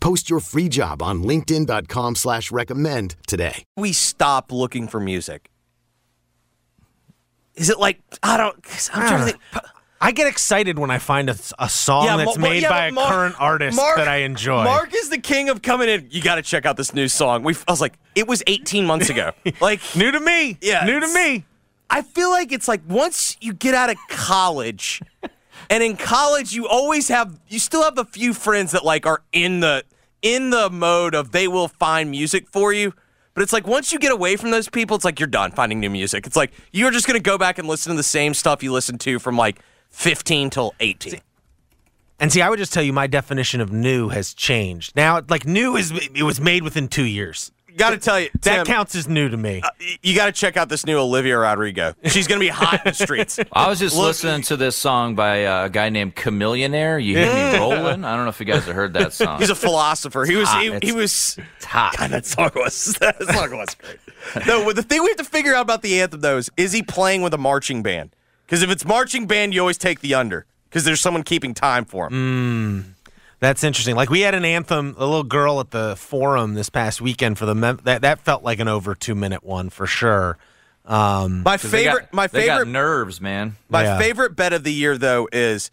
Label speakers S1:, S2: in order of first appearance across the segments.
S1: Post your free job on linkedin.com slash recommend today.
S2: We stop looking for music. Is it like I don't? I'm trying to think. Ah.
S3: I get excited when I find a, a song
S2: Yeah,
S3: that's
S2: Mar-
S3: made
S2: yeah,
S3: by a
S2: Mark-
S3: current artist
S2: Mark-
S3: that I enjoy.
S2: Mark is the king of coming in. You got to check out this new song. We, I was like, it was 18 months ago. Like
S3: New to me.
S2: Yeah,
S3: New to me.
S2: I feel like it's like once you get out of college, and in college you always have you still have a few friends that like are in the in the mode of they will find music for you. But it's like once you get away from those people, it's like you're done finding new music. It's like you're just gonna go back and listen to the same stuff you listened to from like 15 till 18.
S3: And see, I would just tell you my definition of new has changed. Now, like new is it was made within two years.
S2: Got to tell you,
S3: That counts as new to me.
S2: You got to check out this new Olivia Rodrigo. She's gonna be hot in the streets.
S4: I was just
S2: Look-
S4: listening to this song by uh, a guy named Chamillionaire. You hear me rolling? I don't know if you guys have heard that song.
S2: He's a philosopher. He was.
S4: hot.
S2: He, he was.
S4: It's hot.
S2: God, that song was. That song was great. No, the thing we have to figure out about the anthem though is: is he playing with a marching band? Because if it's marching band, you always take the under because there's someone keeping time for him.
S3: That's interesting. Like we had an anthem, a little girl at the forum this past weekend for the Mem- that that felt like an over two minute one for sure. Um,
S2: My
S4: 'Cause they
S2: favorite.
S4: got-
S2: my
S4: they got
S2: favorite.
S4: nerves, man.
S2: My
S3: Yeah.
S2: favorite bet of the year though is,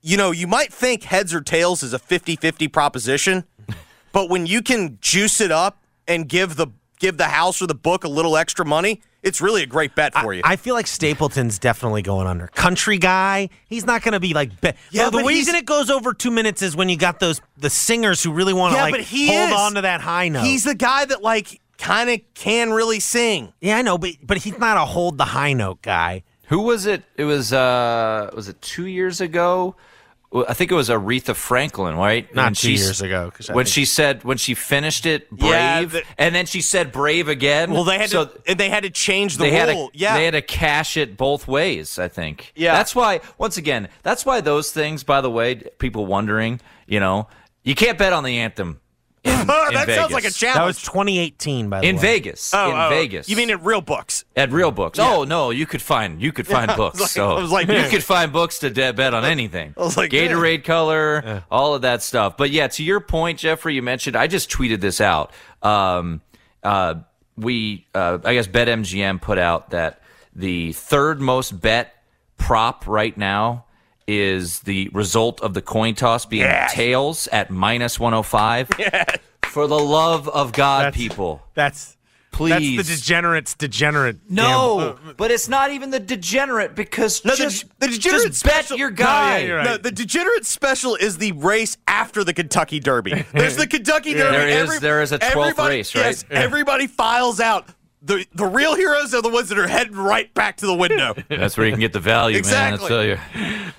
S2: you know, you might think heads or tails is a 50-50 proposition, but when you can juice it up and give the give the house or the book a little extra money, it's really a great bet for you.
S3: I feel like Stapleton's definitely going under. Country guy, he's not going to be like. Be-
S2: Yeah,
S3: Well, the reason it goes over two minutes is when you got those the singers who really want to
S2: yeah,
S3: like
S2: but he
S3: hold
S2: is.
S3: on to that high note.
S2: He's the guy that like kind of can really sing.
S3: yeah, I know, but but he's not a hold the high note guy.
S4: Who was it? It was uh was it two years ago? Well, I think it was Aretha Franklin, right?
S3: Not
S4: When
S3: two years ago, 'cause I
S4: When
S3: think-
S4: she said when she finished it, brave,
S2: Yeah, the-
S4: and then she said brave again.
S2: Well, they had
S4: so
S2: to and they had to change the
S4: they
S2: rule.
S4: to
S2: yeah,
S4: they had to cash it both ways. I think.
S2: Yeah.
S4: that's why. Once again, that's why those things. By the way, people wondering, you know, you can't bet on the anthem. In, in
S2: that
S4: Vegas.
S2: sounds like a challenge.
S3: That was 2018, by the way.
S4: in
S3: way.
S4: Vegas.
S2: Oh,
S4: in
S2: oh,
S4: Vegas.
S2: You mean at real books?
S4: At real books. Oh no, you could find you could find books.
S2: like-
S4: so
S2: I was like,
S4: you could find books to de- bet on anything.
S2: I was like,
S4: Gatorade color, all of that stuff. But yeah, to your point, Jeffrey, you mentioned. I just tweeted this out. Um, uh, we, uh, I guess, BetMGM put out that the third most bet prop right now is the result of the coin toss being tails at minus 105. For the love of God,
S3: That's-
S4: people.
S3: That's
S4: Please.
S3: That's the degenerate's degenerate.
S4: No, but it's not even the degenerate because
S2: No, the-
S4: just,
S2: the degenerate
S4: just bet
S2: special-
S4: your
S2: No,
S3: yeah, you're right.
S2: No, the degenerate special is the race after the Kentucky Derby. There's the Kentucky Derby.
S4: There is- there is a 12th race, right?
S2: Yes, everybody files out. The the real heroes are the ones that are heading right back to the window.
S4: That's where you can get the value, man.
S2: Exactly.
S4: I tell you,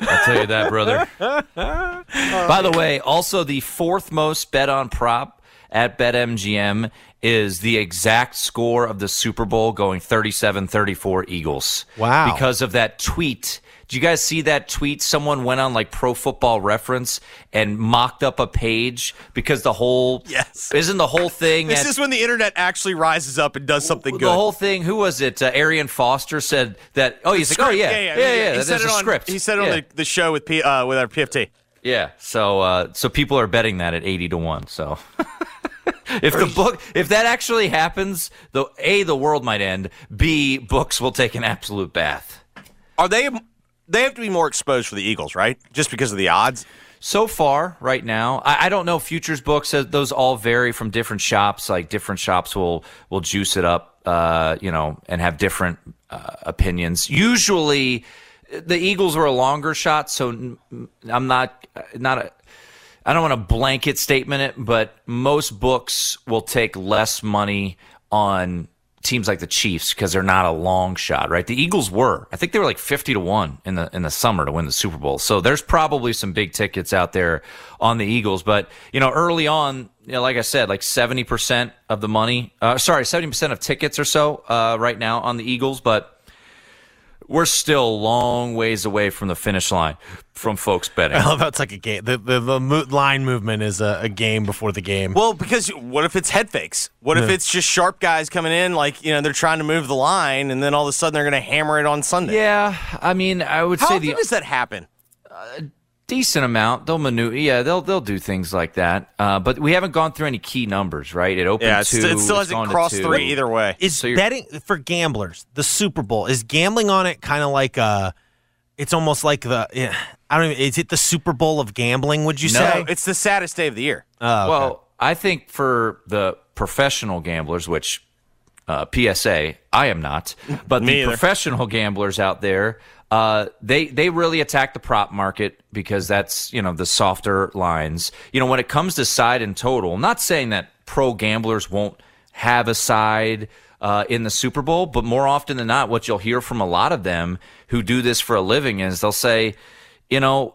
S4: I tell you that, brother. By the way, also the fourth most bet on prop at BetMGM is the exact score of the Super Bowl going 37-34 Eagles.
S3: Wow.
S4: Because of that tweet Do you guys see that tweet? Someone went on like Pro Football Reference and mocked up a page because the whole
S2: Yes.
S4: isn't the whole thing.
S2: This
S4: at-
S2: is when the internet actually rises up and does something good.
S4: the whole thing. Who was it? Uh, Arian Foster said that. Oh, he's like, oh
S2: Script.
S4: yeah, yeah, yeah.
S2: He
S4: that
S2: said it
S4: a
S2: on,
S4: script.
S2: He said it on the, the show with P, uh, with our PFT.
S4: Yeah. So uh, so people are betting that at eighty to one. So if the book if that actually happens, the A the world might end. B books will take an absolute bath.
S2: Are they? They have to be more exposed for the Eagles, right? Just because of the odds.
S4: So far, right now, I, I don't know futures books. uh, Those all vary from different shops. Like different shops will will juice it up, uh, you know, and have different uh, opinions. Usually, the Eagles were a longer shot, so I'm not not a. I don't want to blanket statement it, but most books will take less money on teams like the Chiefs because they're not a long shot, right? The Eagles were. I think they were like 50 to 1 in the in the summer to win the Super Bowl. So there's probably some big tickets out there on the Eagles, but you know, early on, you know, like I said, like 70% of the money, uh, sorry, 70% of tickets or so uh, right now on the Eagles, but we're still a long ways away from the finish line from folks betting.
S3: I love how it's like a game. The the, the mo- line movement is a, a game before the game.
S2: Well, because what if it's head fakes? What if it's just sharp guys coming in, like you know, they're trying to move the line, and then all of a sudden they're going to hammer it on Sunday?
S4: Yeah, I mean, I would
S2: How
S4: say
S2: often
S4: the
S2: does that happen?
S4: Uh, decent amount. They'll maneuver. Yeah, they'll they'll do things like that. Uh, but we haven't gone through any key numbers, right? It opened
S2: Yeah, it's,
S4: two.
S2: it still
S4: it's
S2: hasn't crossed three either way.
S3: is
S4: so
S3: betting for gamblers the Super Bowl is gambling on it kind of like uh it's almost like the yeah, I don't even is it the Super Bowl of gambling would you
S4: No,
S3: say?
S2: It's the saddest day of the year.
S3: Oh, okay.
S4: Well, I think for the professional gamblers, which uh, PSA, I am not, but
S2: Me
S4: the
S2: either.
S4: professional gamblers out there, uh, they they really attack the prop market because that's you know the softer lines. You know when it comes to side and total, I'm not saying that pro gamblers won't have a side. Uh, in the Super Bowl, but more often than not, what you'll hear from a lot of them who do this for a living is they'll say, you know,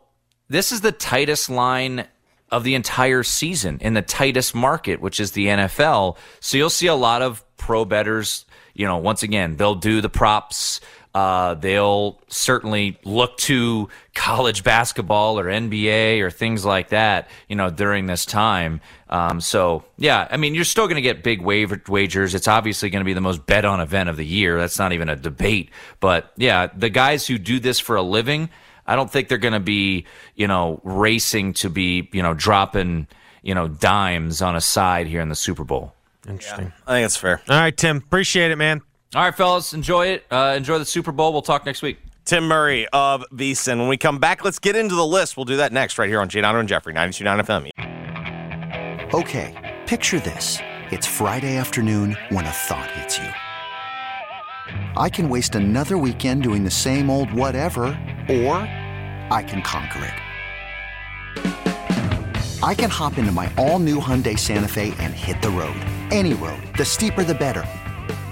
S4: this is the tightest line of the entire season in the tightest market, which is the NFL. So you'll see a lot of pro betters, you know, once again, they'll do the props. Uh, they'll certainly look to college basketball or NBA or things like that, you know, during this time. Um, so, yeah, I mean, you're still going to get big waver- wagers. It's obviously going to be the most bet on event of the year. That's not even a debate. But, yeah, the guys who do this for a living, I don't think they're going to be, you know, racing to be, you know, dropping, you know, dimes on a side here in the Super Bowl.
S3: Interesting.
S2: I think it's fair.
S3: All right, Tim. Appreciate it, man.
S4: All right, fellas, enjoy it. Uh, enjoy the Super Bowl. We'll talk next week.
S2: Tim Murray of VSIN. When we come back, let's get into the list. We'll do that next right here on Giannato and Jeffrey, 92.9 FM.
S5: Okay, picture this. It's Friday afternoon when a thought hits you. I can waste another weekend doing the same old whatever, or I can conquer it. I can hop into my all new Hyundai Santa Fe and hit the road. Any road. The steeper, the better.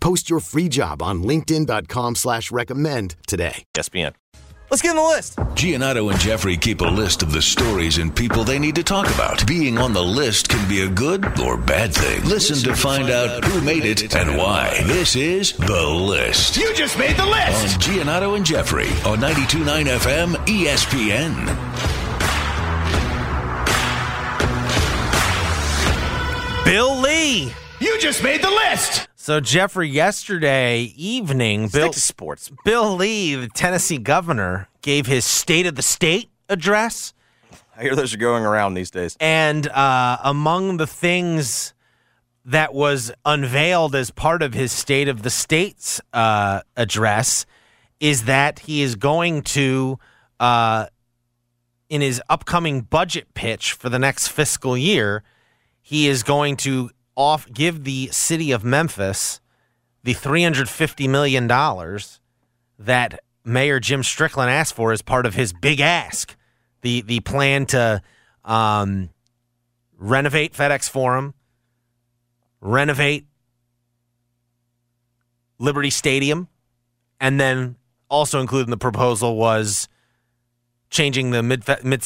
S1: Post your free job on LinkedIn.com slash recommend today.
S2: ESPN. Let's get in the list.
S6: Giannato and Jeffrey keep a list of the stories and people they need to talk about. Being on the list can be a good or bad thing. Listen to find out who made it and why. This is The List.
S7: You just made the list!
S6: On Giannato and Jeffrey on 92.9 FM ESPN.
S3: Bill Lee.
S7: You just made the list!
S3: So Jeffrey, yesterday evening, Bill
S2: Stick to sports.
S3: Bill Lee, the Tennessee governor, gave his State of the State address.
S2: I hear those are going around these days.
S3: And uh, among the things that was unveiled as part of his State of the States uh, address is that he is going to, uh, in his upcoming budget pitch for the next fiscal year, he is going to off give the city of Memphis the $350 million that Mayor Jim Strickland asked for as part of his big ask. The the plan to um, renovate FedEx Forum, renovate Liberty Stadium, and then also included in the proposal was changing the mid mid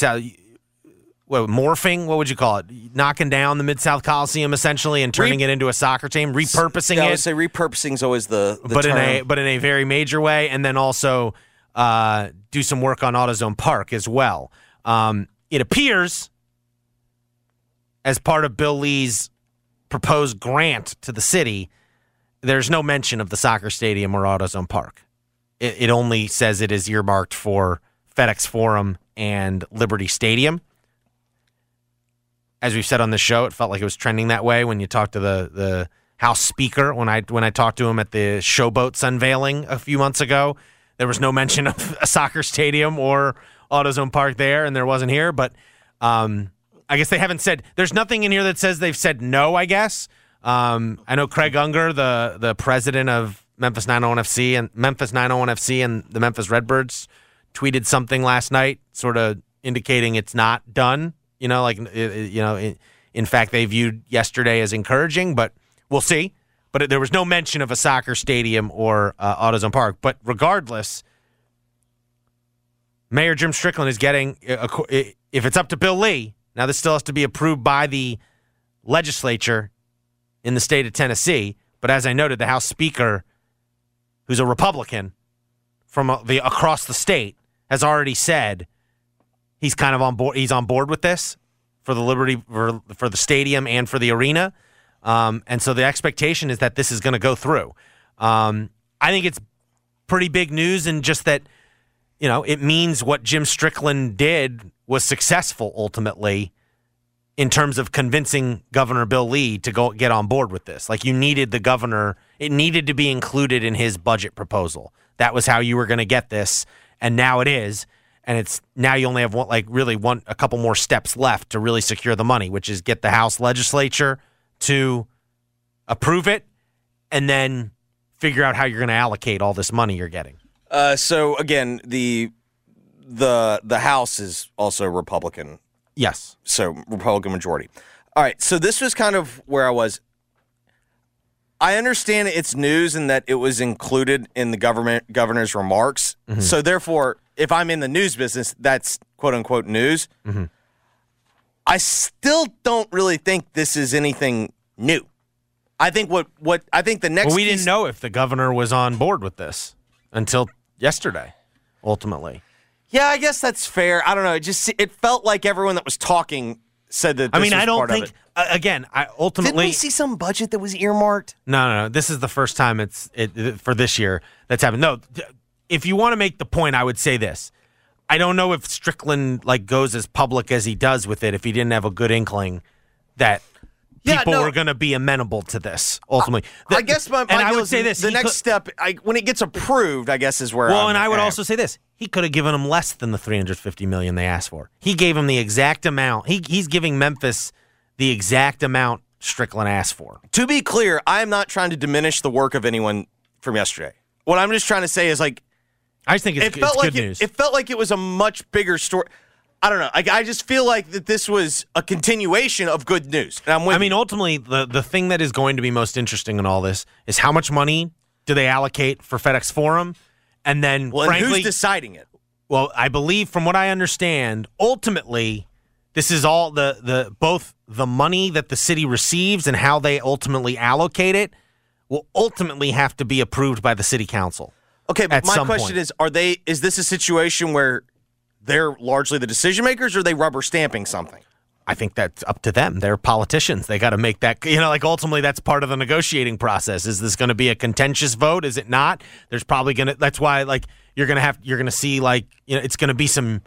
S3: what morphing what would you call it knocking down the mid south coliseum essentially and turning
S2: Re-
S3: it into a soccer team repurposing
S2: Yeah, I
S3: it
S2: would say repurposing is always the, the
S3: but in a but in a very major way, and then also uh, do some work on AutoZone Park as well. Um, it appears as part of Bill Lee's proposed grant to the city, there's no mention of the soccer stadium or AutoZone Park. It, it only says it is earmarked for FedEx Forum and Liberty Stadium. As we've said on the show, it felt like it was trending that way when you talked to the the House Speaker when I when I talked to him at the Showboats unveiling a few months ago. There was no mention of a soccer stadium or AutoZone Park there, and there wasn't here. But um, I guess they haven't said. There's nothing in here that says they've said no. I guess um, I know Craig Unger, the the president of Memphis 901 FC and Memphis 901 FC and the Memphis Redbirds, tweeted something last night, sort of indicating it's not done. You know, like it- it- you know, in, in fact, they viewed yesterday as encouraging, but we'll see. But there was no mention of a soccer stadium or uh, AutoZone Park. But regardless, Mayor Jim Strickland is getting, uh, if it's up to Bill Lee, now this still has to be approved by the legislature in the state of Tennessee. But as I noted, the House Speaker, who's a Republican from uh, the across the state, has already said he's kind of on board. He's on board with this for the Liberty for, for the stadium and for the arena. Um, and so the expectation is that this is going to go through. Um, I think it's pretty big news, and just that you know it means what Jim Strickland did was successful ultimately in terms of convincing Governor Bill Lee to go get on board with this. Like you needed the governor, it needed to be included in his budget proposal. That was how you were going to get this, and now it is. And it's now you only have one, like really one, a couple more steps left to really secure the money, which is get the House legislature to approve it, and then figure out how you're going to allocate all this money you're getting.
S2: Uh, so again, the the the House is also Republican,
S3: Yes.
S2: so Republican majority. All right, so this was kind of where I was. I understand it's news and that it was included in the government governor's remarks. So therefore, if I'm in the news business, that's quote unquote news. I still don't really think this is anything new. I think what what I think the next
S3: Well, we
S2: piece-
S3: didn't know if the governor was on board with this until yesterday, ultimately.
S2: Yeah, I guess that's fair. I don't know. It just it felt like everyone that was talking said that.
S3: I mean, I don't think. Uh, again, I ultimately Didn't
S2: we see some budget that was earmarked?
S3: no, no, no. This is the first time it's it, it- for this year that's happened. No, th- if you want to make the point, I would say this. I don't know if Strickland like goes as public as he does with it if he didn't have a good inkling that
S2: Yeah,
S3: people
S2: no.
S3: were going to be amenable to this ultimately. The-
S2: I guess my,
S3: and
S2: my
S3: I would say this:
S2: The next
S3: could-
S2: step, I, when it gets approved, I guess is where.
S3: Well,
S2: I'm
S3: and I would
S2: at.
S3: also say this: he could have given him less than the 350 million they asked for. He gave him the exact amount. He he's giving Memphis the exact amount Strickland asked for.
S2: To be clear, I am not trying to diminish the work of anyone from yesterday. What I'm just trying to say is like
S3: I just think it's,
S2: it felt like
S3: good
S2: it,
S3: news.
S2: it felt like it was a much bigger story. I don't know. I, I just feel like that this was a continuation of good news. And I'm with
S3: I mean,
S2: you.
S3: ultimately, the the thing that is going to be most interesting in all this is how much money do they allocate for FedEx Forum, and then
S2: well, and who's deciding it?
S3: Well, I believe from what I understand, ultimately this is all the the both the money that the city receives and how they ultimately allocate it will ultimately have to be approved by the city council.
S2: Okay, but my question
S3: point.
S2: is: Are they? Is this a situation where they're largely the decision makers, or are they rubber stamping something?
S3: I think that's up to them. They're politicians. They got to make that, you know, like ultimately that's part of the negotiating process. Is this going to be a contentious vote? Is it not? There's probably going to, that's why, like, you're going to have, you're going to see, like, you know, it's going to be some,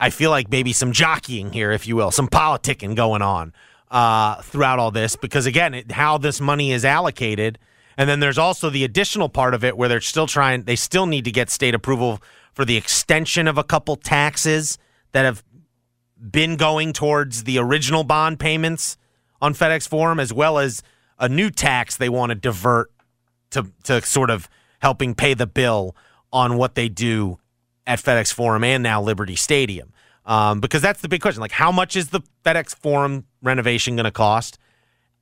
S3: I feel like maybe some jockeying here, if you will, some politicking going on uh, throughout all this because, again, it, how this money is allocated. And then there's also the additional part of it where they're still trying, they still need to get state approval for the extension of a couple taxes that have been going towards the original bond payments on FedEx Forum, as well as a new tax they want to divert to to sort of helping pay the bill on what they do at FedEx Forum and now Liberty Stadium. Um, because that's the big question: like, how much is the FedEx Forum renovation going to cost,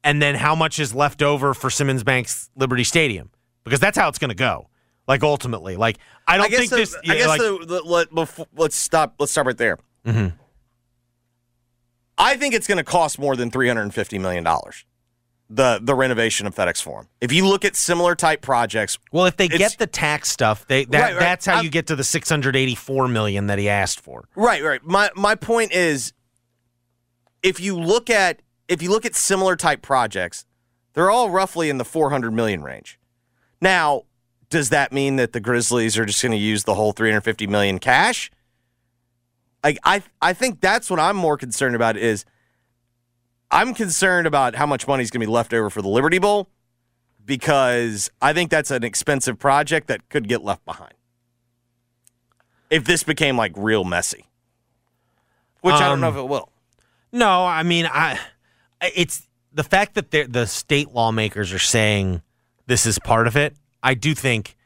S3: and then how much is left over for Simmons Bank's Liberty Stadium? Because that's how it's going to go. Like ultimately, like I don't
S2: I
S3: think
S2: the,
S3: this.
S2: I guess
S3: like,
S2: the, the, let, before, let's stop. Let's stop right there.
S3: Mhm.
S2: I think it's going to cost more than three hundred and fifty million dollars. The the renovation of FedEx Forum. If you look at similar type projects,
S3: Well, if they get the tax stuff, they that,
S2: Right, right.
S3: that's how
S2: I'm-
S3: you get to the 684 million that he asked for.
S2: Right, right. My my point is if you look at if you look at similar type projects, they're all roughly in the 400 million range. Now, does that mean that the Grizzlies are just going to use the whole 350 million cash? Like I I think that's what I'm more concerned about is I'm concerned about how much money is going to be left over for the Liberty Bowl because I think that's an expensive project that could get left behind. If this became like real messy which I don't know
S3: Um,
S2: if it will.
S3: No, I mean, I it's the fact that the state lawmakers are saying this is part of it. I do think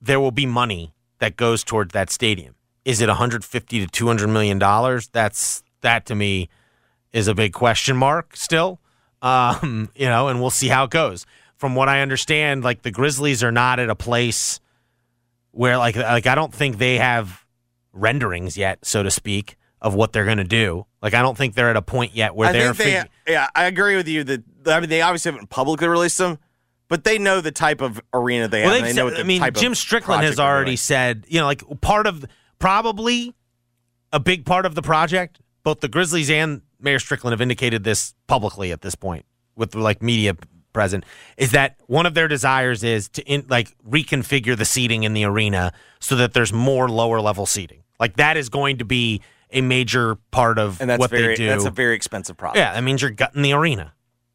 S3: there will be money that goes towards that stadium. Is it 150 to 200 million dollars? That's that to me is a big question mark still. Um, you know, and we'll see how it goes. From what I understand, like the Grizzlies are not at a place where like like I don't think they have renderings yet, so to speak, of what they're going to do. Like I don't think they're at a point yet where
S2: I
S3: they're
S2: they, yeah, I agree with you that I mean they obviously haven't publicly released them, but they know the type of arena they
S3: well,
S2: have. they know what the
S3: I mean, Jim Strickland has already said, you know, like part of probably a big part of the project. Both the Grizzlies and Mayor Strickland have indicated this publicly at this point with like media present is that one of their desires is to in, like reconfigure the seating in the arena so that there's more lower level seating. Like that is going to be a major part of
S2: and that's
S3: what
S2: very
S3: they do.
S2: that's a very expensive project.
S3: Yeah, that means you're gutting the arena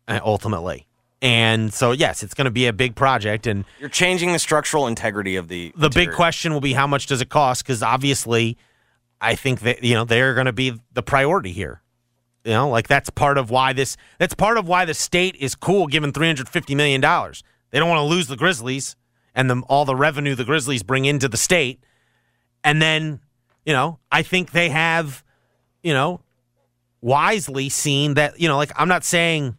S3: uh, ultimately. And so, yes, it's going to be a big project. And
S2: You're changing the structural integrity of the
S3: the big question will be how much does it cost? Because obviously, I think that you know they're going to be the priority here. You know, like that's part of why this. That's part of why the state is cool giving three hundred fifty million dollars. They don't want to lose the Grizzlies and the, all the revenue the Grizzlies bring into the state. And then, you know, I think they have, you know, wisely seen that. You know, like I'm not saying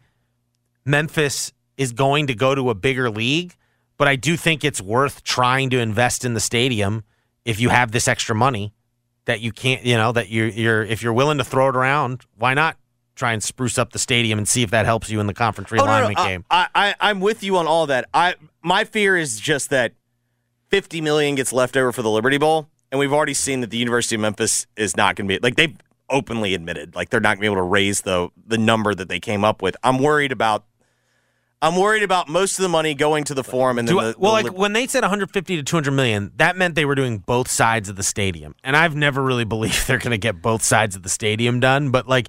S3: Memphis is going to go to a bigger league, but I do think it's worth trying to invest in the stadium if you have this extra money that you can't, you know, that you're, you're if you're willing to throw it around, why not try and spruce up the stadium and see if that helps you in the conference
S2: Oh, no, no,
S3: realignment
S2: uh,
S3: game?
S2: I, I I'm with you on all that. I my fear is just that 50 million gets left over for the Liberty Bowl, and we've already seen that the University of Memphis is not going to be like they've openly admitted like they're not going to be able to raise the the number that they came up with. I'm worried about. I'm worried about most of the money going to the forum and then
S3: I-
S2: the,
S3: well,
S2: the
S3: like when they said 150 to 200 million, that meant they were doing both sides of the stadium, and I've never really believed they're going to get both sides of the stadium done. But like,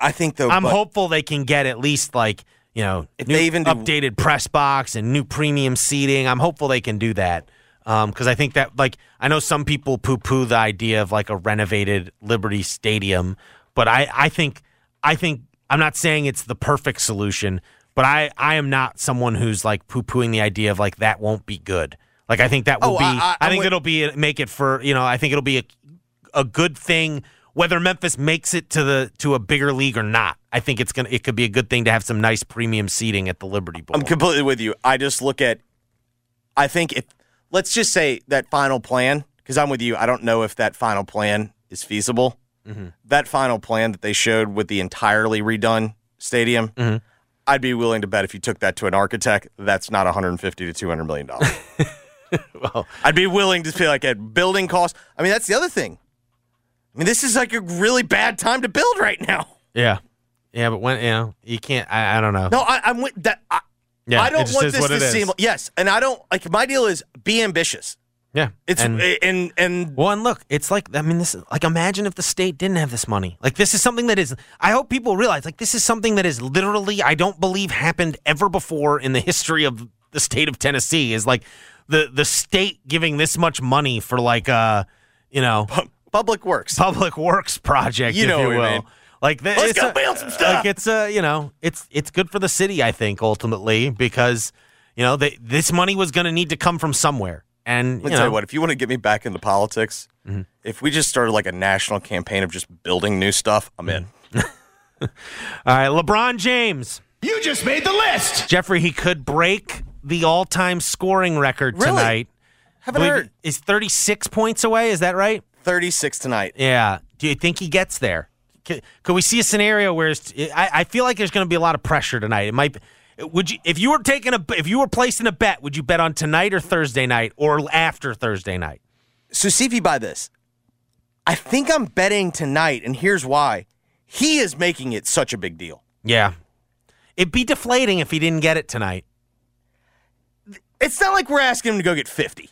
S2: I think though
S3: I'm
S2: but-
S3: hopeful they can get at least like you know
S2: If
S3: new
S2: they even do-
S3: updated press box and new premium seating. I'm hopeful they can do that Um, because I think that like I know some people poo poo the idea of like a renovated Liberty Stadium, but I I think I think I'm not saying it's the perfect solution, but I I am not someone who's like poo pooing the idea of like that won't be good. Like I think that will
S2: Oh,
S3: be
S2: I- I-
S3: I, think it'll be make it for you know I think it'll be a a good thing whether Memphis makes it to the to a bigger league or not. I think it's gonna it could be a good thing to have some nice premium seating at the Liberty Bowl.
S2: I'm completely with you. I just look at, I think if, let's just say that final plan, because I'm with you. I don't know if that final plan is feasible. Mm-hmm. That final plan that they showed with the entirely redone stadium, mm-hmm. I'd be willing to bet if you took that to an architect, that's not 150 to 200 million dollars.
S3: well,
S2: I'd be willing to pay like at building costs. I mean, that's the other thing. I mean, this is like a really bad time to build right now.
S3: yeah, yeah, but when you know you can't. I, I don't know.
S2: No, I, I'm with that. I,
S3: Yeah,
S2: I don't want this to
S3: is.
S2: seem yes, and I don't like my deal is be ambitious.
S3: yeah,
S2: It's
S3: and,
S2: and and,
S3: Well, and look, it's like I mean, this is like imagine if the state didn't have this money. Like this is something that is. I hope people realize like this is something that is literally I don't believe happened ever before in the history of the state of Tennessee. Is like the the state giving this much money for like uh you know
S2: public works.
S3: public works project,
S2: You
S3: if
S2: know
S3: you
S2: I
S3: will.
S2: mean.
S3: Like the,
S2: Let's
S3: it's
S2: go
S3: a-
S2: build some stuff.
S3: Like it's uh, you know, it's it's good for the city, I think, ultimately, because you know they, this money was going to need to come from somewhere, and
S2: Let me
S3: you
S2: tell you what, if you want to get me back into politics,
S3: Mm-hmm.
S2: if we just started like a national campaign of just building new stuff, I'm in.
S3: all right, LeBron James,
S7: You just made the list.
S3: Jeffrey, he could break the all-time scoring record
S2: Really?
S3: tonight.
S2: Haven't heard.
S3: Is 36 points away? Is that right?
S2: 36 tonight.
S3: Yeah. Do you think he gets there? Could, could we see a scenario where it's, I, I feel like there's going to be a lot of pressure tonight? It might. Would you, if you were taking a, if you were placing a bet, would you bet on tonight or Thursday night or after Thursday night?
S2: So see if you buy this. I think I'm betting tonight, and here's why. He is making it such a big deal.
S3: Yeah. It'd be deflating if he didn't get it tonight.
S2: It's not like we're asking him to go get 50.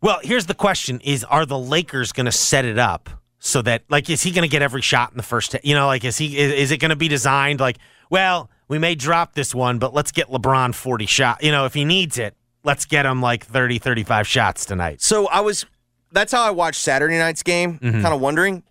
S3: Well, here's the question: Is are the Lakers going to set it up so that, like, is he going to get every shot in the first? You know, like, is he? Is, is it going to be designed like, well, we may drop this one, but let's get LeBron 40 shot. You know, if he needs it, let's get him like 30, 35 shots tonight.
S2: So I was, that's how I watched Saturday night's game,
S3: Mm-hmm.
S2: kind of wondering.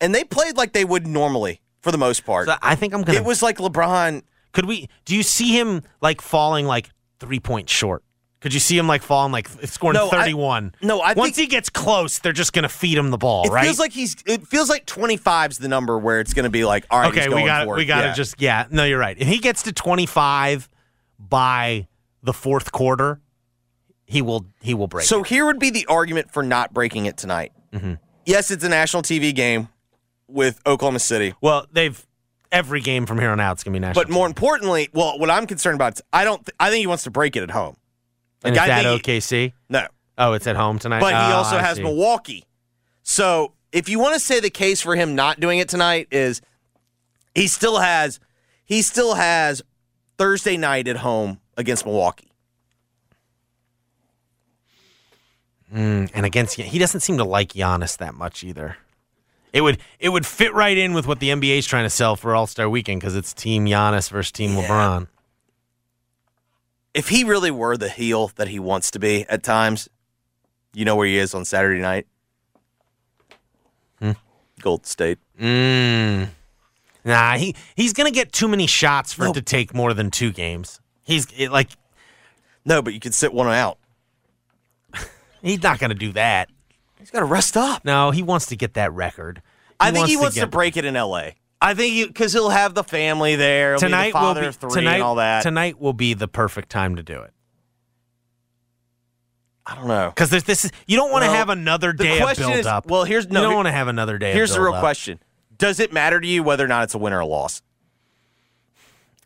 S2: And they played like they would normally for the most part.
S3: So I think I'm going to.
S2: it was like LeBron.
S3: Could we? Do you see him like falling like three points short? Could you see him like falling like scoring
S2: No, I-
S3: 31?
S2: no, I
S3: Once he gets close, they're just going to feed him the ball,
S2: It
S3: right?
S2: feels like he's. It feels like 25's the number where it's going to be like, all right,
S3: okay, we got we got to
S2: Yeah.
S3: just yeah. No, you're right. If he gets to 25 by the fourth quarter, he will he will break. It.
S2: So
S3: it.
S2: here would be the argument for not breaking it tonight.
S3: Mm-hmm.
S2: Yes, it's a national TV game with Oklahoma City,
S3: well, they've every game from here on out is gonna be national.
S2: but more importantly, well, what I'm concerned about is I don't. Th- I think he wants to break it at home.
S3: And
S2: Like,
S3: is
S2: I
S3: that
S2: he-
S3: OKC?
S2: No,
S3: Oh, it's at home tonight.
S2: but he
S3: Oh,
S2: also
S3: I
S2: has
S3: see.
S2: Milwaukee. So if you want to say the case for him not doing it tonight is he still has he still has Thursday night at home against Milwaukee.
S3: Hmm, and against he doesn't seem to like Giannis that much either. It would it would fit right in with what the NBA is trying to sell for All Star Weekend because it's Team Giannis versus Team LeBron.
S2: If he really were the heel that he wants to be at times, you know where he is on Saturday night.
S3: Hmm.
S2: Gold State.
S3: Mm. Nah, he he's gonna get too many shots for
S2: No.
S3: it to take more than two games. He's it, like
S2: No, but you could sit one out.
S3: he's not gonna do that.
S2: He's got to rest up.
S3: No, he wants to get that record.
S2: I think he wants to,
S3: get-
S2: break it in L.A. I think because he'll have the family there. He'll be the
S3: tonight. Will be
S2: of three
S3: tonight.
S2: and all that.
S3: Tonight will be the perfect time to do it
S2: I don't know.
S3: because there's this. Is, you don't want to
S2: Well,
S3: have another
S2: the
S3: day of build
S2: is-
S3: up.
S2: well, here's- no,
S3: You don't
S2: here-
S3: want to have another day.
S2: Here's the real
S3: up.
S2: question: Does it matter to you whether or not it's a win or a loss?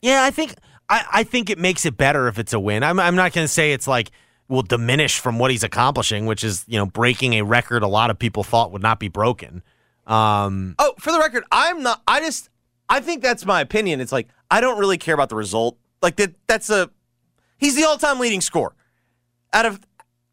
S3: Yeah, I think I, I think it makes it better if it's a win. I'm I'm not going to say it's like will diminish from what he's accomplishing, which is you know breaking a record a lot of people thought would not be broken. Um,
S2: Oh, for the record, I'm not. I just, I think that's my opinion. It's like I don't really care about the result. Like that. That's a. He's the all-time leading scorer. Out of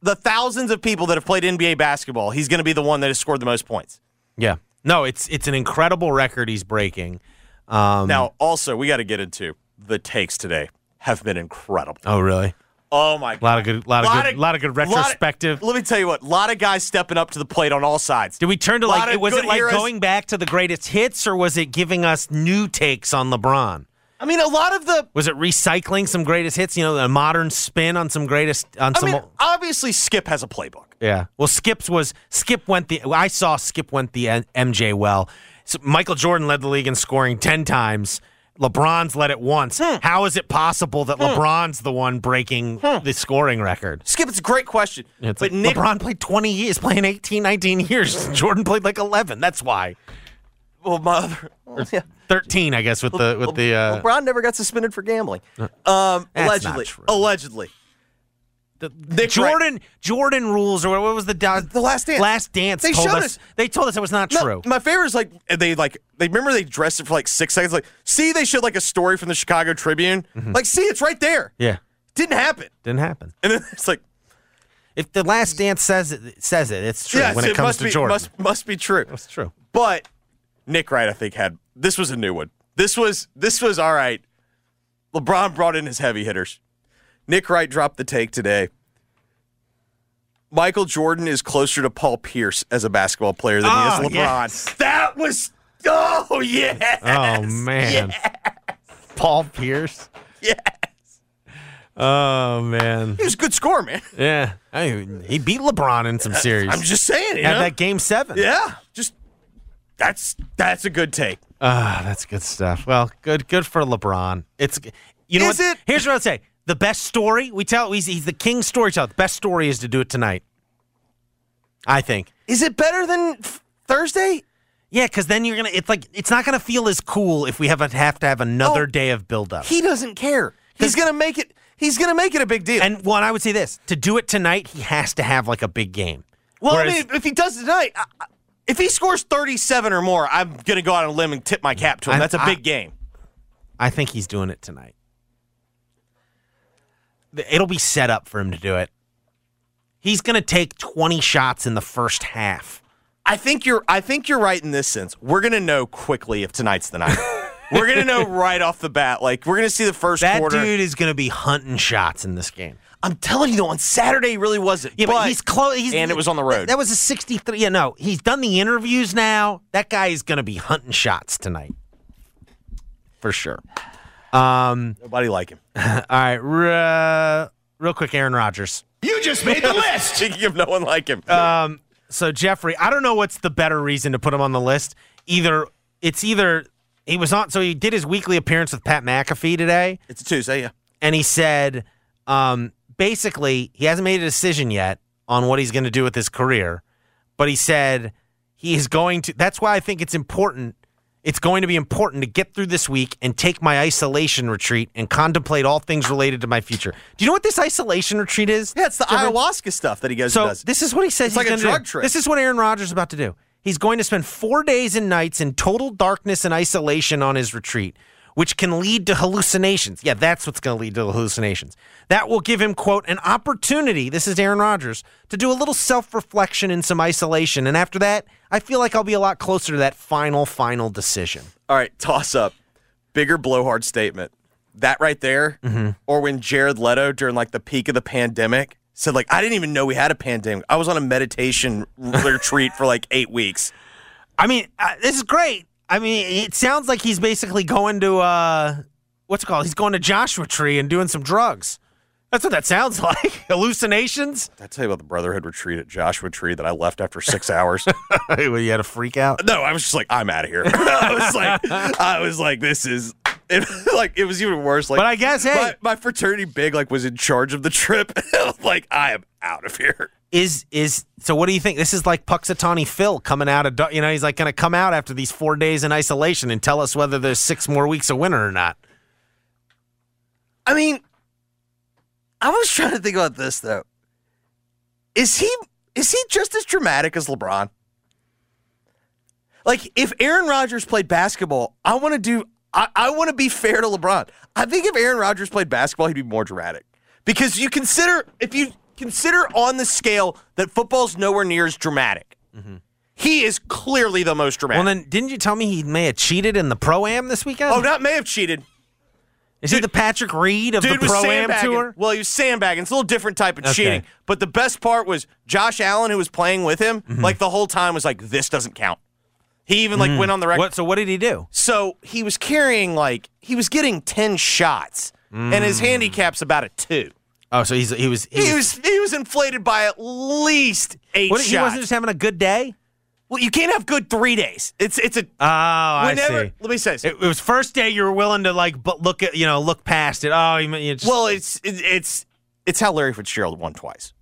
S2: the thousands of people that have played NBA basketball, he's going to be the one that has scored the most points.
S3: yeah, no, it's it's an incredible record he's breaking. Um,
S2: Now, also, we got to get into the takes today. Have been incredible.
S3: oh really?
S2: Oh my God.
S3: A lot of good, lot of good, lot of good retrospective.
S2: let me tell you what. A lot of guys stepping up to the plate on all sides.
S3: Did we turn to like
S2: of
S3: was it like
S2: heroes.
S3: going back to the greatest hits or was it giving us new takes on LeBron?
S2: I mean, a lot of the.
S3: Was it recycling some greatest hits? You know, a modern spin on some greatest on
S2: I
S3: some.
S2: mean, obviously, Skip has a playbook.
S3: yeah. Well, Skip's was Skip went the. I saw Skip went the MJ well. So Michael Jordan led the league in scoring ten times. LeBron's led it once.
S2: Hmm.
S3: How is it possible that LeBron's the one breaking the scoring record?
S2: Skip, it's a great question.
S3: It's
S2: but
S3: like
S2: Nick,
S3: LeBron played 20 years, playing 18, 19 years. Jordan played like 11. That's why.
S2: well, my other, yeah.
S3: 13, I guess, with the with the. Uh,
S2: LeBron never got suspended for gambling. Um, allegedly, allegedly.
S3: The
S2: Nick
S3: Jordan Jordan rules or what, was the da-
S2: The Last Dance.
S3: Last dance.
S2: They
S3: told
S2: showed
S3: us,
S2: us-
S3: They told us it was not
S2: No,
S3: true.
S2: My favorite is like they like they remember they dressed it for like six seconds. Like, see, they showed like a story from the Chicago Tribune. Mm-hmm. Like, see, it's right there.
S3: yeah,
S2: Didn't happen.
S3: didn't happen.
S2: And then it's like,
S3: If the Last Dance says it, says it, it's true
S2: yes,
S3: when it, comes
S2: must
S3: to
S2: be,
S3: Jordan.
S2: Must must be true.
S3: it's true.
S2: But Nick Wright, I think, had this was a new one. This was this was all right. LeBron brought in his heavy hitters. Nick Wright dropped the take today. Michael Jordan is closer to Paul Pierce as a basketball player than
S3: Oh,
S2: he is LeBron.
S3: yes.
S2: That was oh yeah.
S3: Oh man, Paul Pierce.
S2: Yes.
S3: Oh man,
S2: He was a good scorer, man.
S3: yeah. I mean, he beat LeBron in some series.
S2: I'm just saying, you
S3: Had
S2: know?
S3: that game seven.
S2: Yeah. Just that's that's a good take.
S3: Ah, that's good stuff. Well, good good for LeBron. It's you know
S2: Is
S3: what?
S2: it?
S3: Here's what I'd say. The best story we tell he's, he's the king storyteller. The best story is to do it tonight. I think.
S2: Is it better than f- Thursday?
S3: Yeah, because then you're gonna. It's like it's not gonna feel as cool if we have a, have to have another
S2: Oh,
S3: day of buildup.
S2: He doesn't care. He's gonna make it. He's gonna make it a big deal.
S3: and one, I would say this: to do it tonight, he has to have like a big game.
S2: Well,
S3: Whereas-
S2: I mean, if he does it tonight, I- I- if he scores 37 or more, I'm going to go out on a limb and tip my cap to him.
S3: I-
S2: That's a big game.
S3: I think he's doing it tonight. It'll be set up for him to do it. He's gonna take 20 shots in the first half.
S2: I think you're I think you're right in this sense. We're going to know quickly if tonight's the night. we're going to know right off the bat. Like we're going to see the first
S3: That
S2: quarter.
S3: dude is gonna be hunting shots in this game.
S2: I'm telling you though, on Saturday he really wasn't.
S3: Yeah, but, he's close.
S2: And it was on the road.
S3: That was a 63. Yeah, no, he's done the interviews now. That guy is going to be hunting shots tonight. For sure. Um,
S2: Nobody like him.
S3: all right. Real quick, Aaron Rodgers.
S7: You just made the list.
S2: Speaking of no one like him.
S3: Um, so Jeffrey, I don't know what's the better reason to put him on the list. Either it's either he was on, so he did his weekly appearance with Pat McAfee today,
S2: it's a Tuesday, yeah.
S3: and he said, um, basically, he hasn't made a decision yet on what he's going to do with his career, but he said he is going to. That's why I think it's important. It's going to be important to get through this week and take my isolation retreat and contemplate all things related to my future. Do you know what this isolation retreat is?
S2: Yeah, it's the
S3: Jeffrey?
S2: ayahuasca stuff that he goes
S3: So
S2: and does.
S3: this is what he says
S2: It's
S3: he's
S2: like a drug
S3: do.
S2: trip.
S3: This is what Aaron Rodgers is about to do. He's going to spend four days and nights in total darkness and isolation on his retreat, which can lead to hallucinations. Yeah, that's what's going to lead to hallucinations. That will give him, quote, an opportunity, this is Aaron Rodgers, to do a little self reflection and some isolation. And after that, I feel like I'll be a lot closer to that final, final decision.
S2: All right, toss up. Bigger blowhard statement. That right there,
S3: Mm-hmm.
S2: or when Jared Leto during like the peak of the pandemic said like I didn't even know we had a pandemic. I was on a meditation retreat for like eight weeks.
S3: I mean, uh, this is great. I mean, it sounds like he's basically going to uh, what's it called? He's going to Joshua Tree and doing some drugs. That's what that sounds like. Hallucinations.
S2: Did I tell you about the Brotherhood retreat at Joshua Tree that I left after six hours?
S3: well, you had a freak out.
S2: no, I was just like, I'm out of here. I was like, I was like, this is. It, like it was even worse. Like,
S3: But I guess, hey-
S2: my, my fraternity big like was in charge of the trip. like, I am out of here.
S3: Is is so? What do you think? This is like Punxsutawney Phil coming out of you know he's like going to come out after these four days in isolation and tell us whether there's six more weeks of winter or not.
S2: I mean, I was trying to think about this though. Is he is he just as dramatic as LeBron? Like, if Aaron Rodgers played basketball, I want to do. I, I want to be fair to LeBron. I think if Aaron Rodgers played basketball, he'd be more dramatic because you consider if you consider on the scale that football's nowhere near as dramatic. Mm-hmm. He is clearly the most dramatic.
S3: Well, then didn't you tell me he may have cheated in the pro am this weekend?
S2: oh, not may have cheated.
S3: is he the Patrick Reed of
S2: Dude
S3: the pro am tour?
S2: Well, he was sandbagging. It's a little different type of
S3: Okay.
S2: cheating. But the best part was Josh Allen, who was playing with him,
S3: Mm-hmm.
S2: like the whole time was like, "This doesn't count. He even like mm. went on the record.
S3: What? So what did he do?
S2: So he was carrying like he was getting ten shots, and his mm. handicap's about a two.
S3: Oh, so he's he was
S2: He was he was inflated by at least eight
S3: What,
S2: shots.
S3: he wasn't just having a good day.
S2: well, you can't have good three days. It's it's a
S3: Oh, I
S2: whenever.
S3: see.
S2: Let me say this.
S3: It, it was first day you were willing to like but look at you know look past it. Oh, you, mean- you just,
S2: well, it's it, it's it's how Larry Fitzgerald won twice.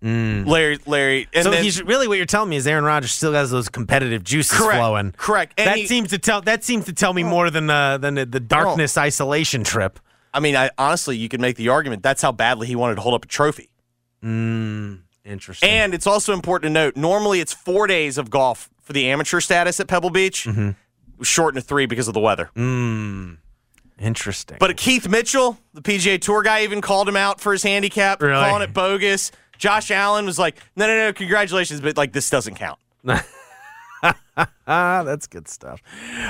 S2: Larry Larry, and
S3: Mm. so
S2: then,
S3: he's really what you're telling me is Aaron Rodgers still has those competitive juices
S2: Correct.
S3: flowing.
S2: Correct. And
S3: that
S2: he-
S3: seems to tell that seems to tell me more than uh, than the, the darkness isolation trip.
S2: I mean, I honestly, you could make the argument that's how badly he wanted to hold up a trophy.
S3: Interesting.
S2: And it's also important to note normally it's four days of golf for the amateur status at Pebble Beach.
S3: Mm-hmm.
S2: Shortened to three because of the weather.
S3: Interesting.
S2: But Keith Mitchell, the PGA Tour guy, even called him out for his handicap,
S3: Really?
S2: calling it bogus. Josh Allen was like, no, no, no, congratulations, but like this doesn't count.
S3: That's good stuff.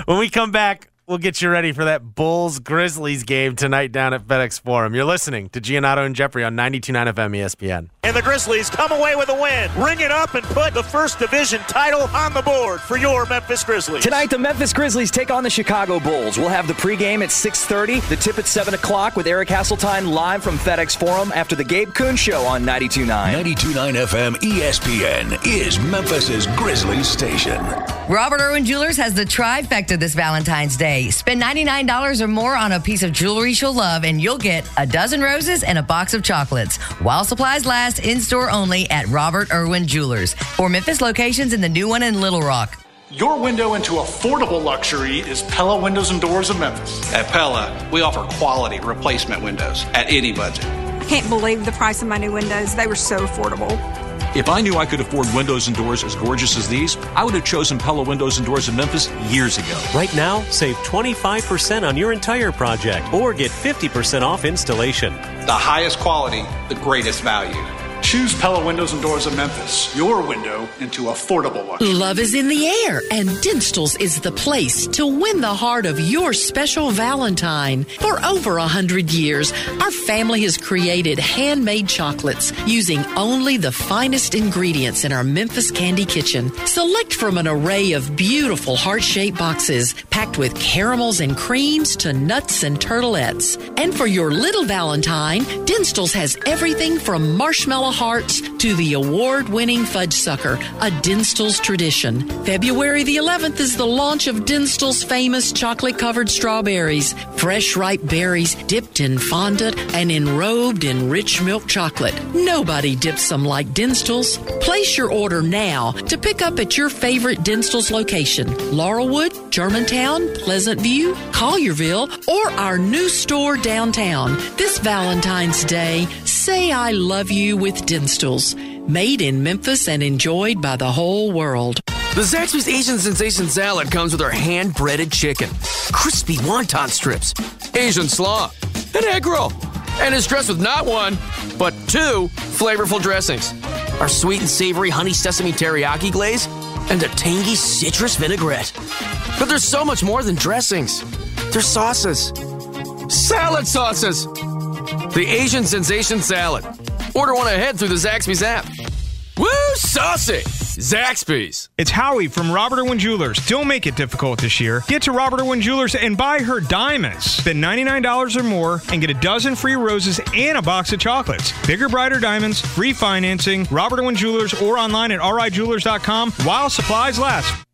S3: When we come back, we'll get you ready for that Bulls Grizzlies game tonight down at FedEx Forum. You're listening to Giannotto and Jeffrey on 92.9 FM ESPN.
S7: And the Grizzlies come away with a win. Ring it up and put the first division title on the board for your Memphis Grizzlies.
S8: Tonight, the Memphis Grizzlies take on the Chicago Bulls. We'll have the pregame at 6.30, the tip at 7 o'clock with Eric Hasseltine live from FedEx Forum after the Gabe Kuhn Show on 92.9.
S6: 92.9 FM ESPN is Memphis's Grizzlies station.
S9: Robert Irwin Jewelers has the trifecta this Valentine's Day. Spend $99 or more on a piece of jewelry she'll love, and you'll get a dozen roses and a box of chocolates. While supplies last, in store only at Robert Irwin Jewelers. For Memphis locations in the new one in Little Rock.
S10: Your window into affordable luxury is Pella Windows and Doors of Memphis.
S11: At Pella, we offer quality replacement windows at any budget.
S12: I can't believe the price of my new windows. They were so affordable.
S13: If I knew I could afford windows and doors as gorgeous as these, I would have chosen Pella Windows and Doors in Memphis years ago.
S14: Right now, save 25% on your entire project or get 50% off installation.
S11: The highest quality, the greatest value.
S10: Choose Pella Windows and Doors of Memphis, your window into affordable luxury.
S15: Love is in the air, and Dinstuhl's is the place to win the heart of your special Valentine. For over a hundred years, our family has created handmade chocolates using only the finest ingredients in our Memphis Candy Kitchen. Select from an array of beautiful heart-shaped boxes packed with caramels and creams to nuts and turtlettes. And for your little Valentine, Dinstuhl's has everything from marshmallow hearts to the award winning fudge sucker, a Dinstuhl's tradition. February the 11th is the launch of Dinstuhl's famous chocolate covered strawberries, fresh ripe berries dipped in fondant and enrobed in rich milk chocolate. Nobody dips them like Dinstuhl's. Place your order now to pick up at your favorite Dinstuhl's location Laurelwood, Germantown, Pleasant View, Collierville, or our new store downtown. This Valentine's Day, say I love you with Dinstuhl's. Made in Memphis and enjoyed by the whole world.
S16: The Zaxby's Asian Sensation Salad comes with our hand breaded chicken, crispy wonton strips, Asian slaw, and egg roll. And is dressed with not one, but two flavorful dressings our sweet and savory honey sesame teriyaki glaze, and a tangy citrus vinaigrette. But there's so much more than dressings, there's sauces, salad sauces. The Asian Sensation Salad. Order one ahead through the Zaxby's app. Woo, saucy! Zaxby's.
S17: It's Howie from Robert Irwin Jewelers. Don't make it difficult this year. Get to Robert Irwin Jewelers and buy her diamonds. Spend $99 or more and get a dozen free roses and a box of chocolates. Bigger, brighter diamonds, free financing, Robert Irwin Jewelers or online at rijewelers.com while supplies last.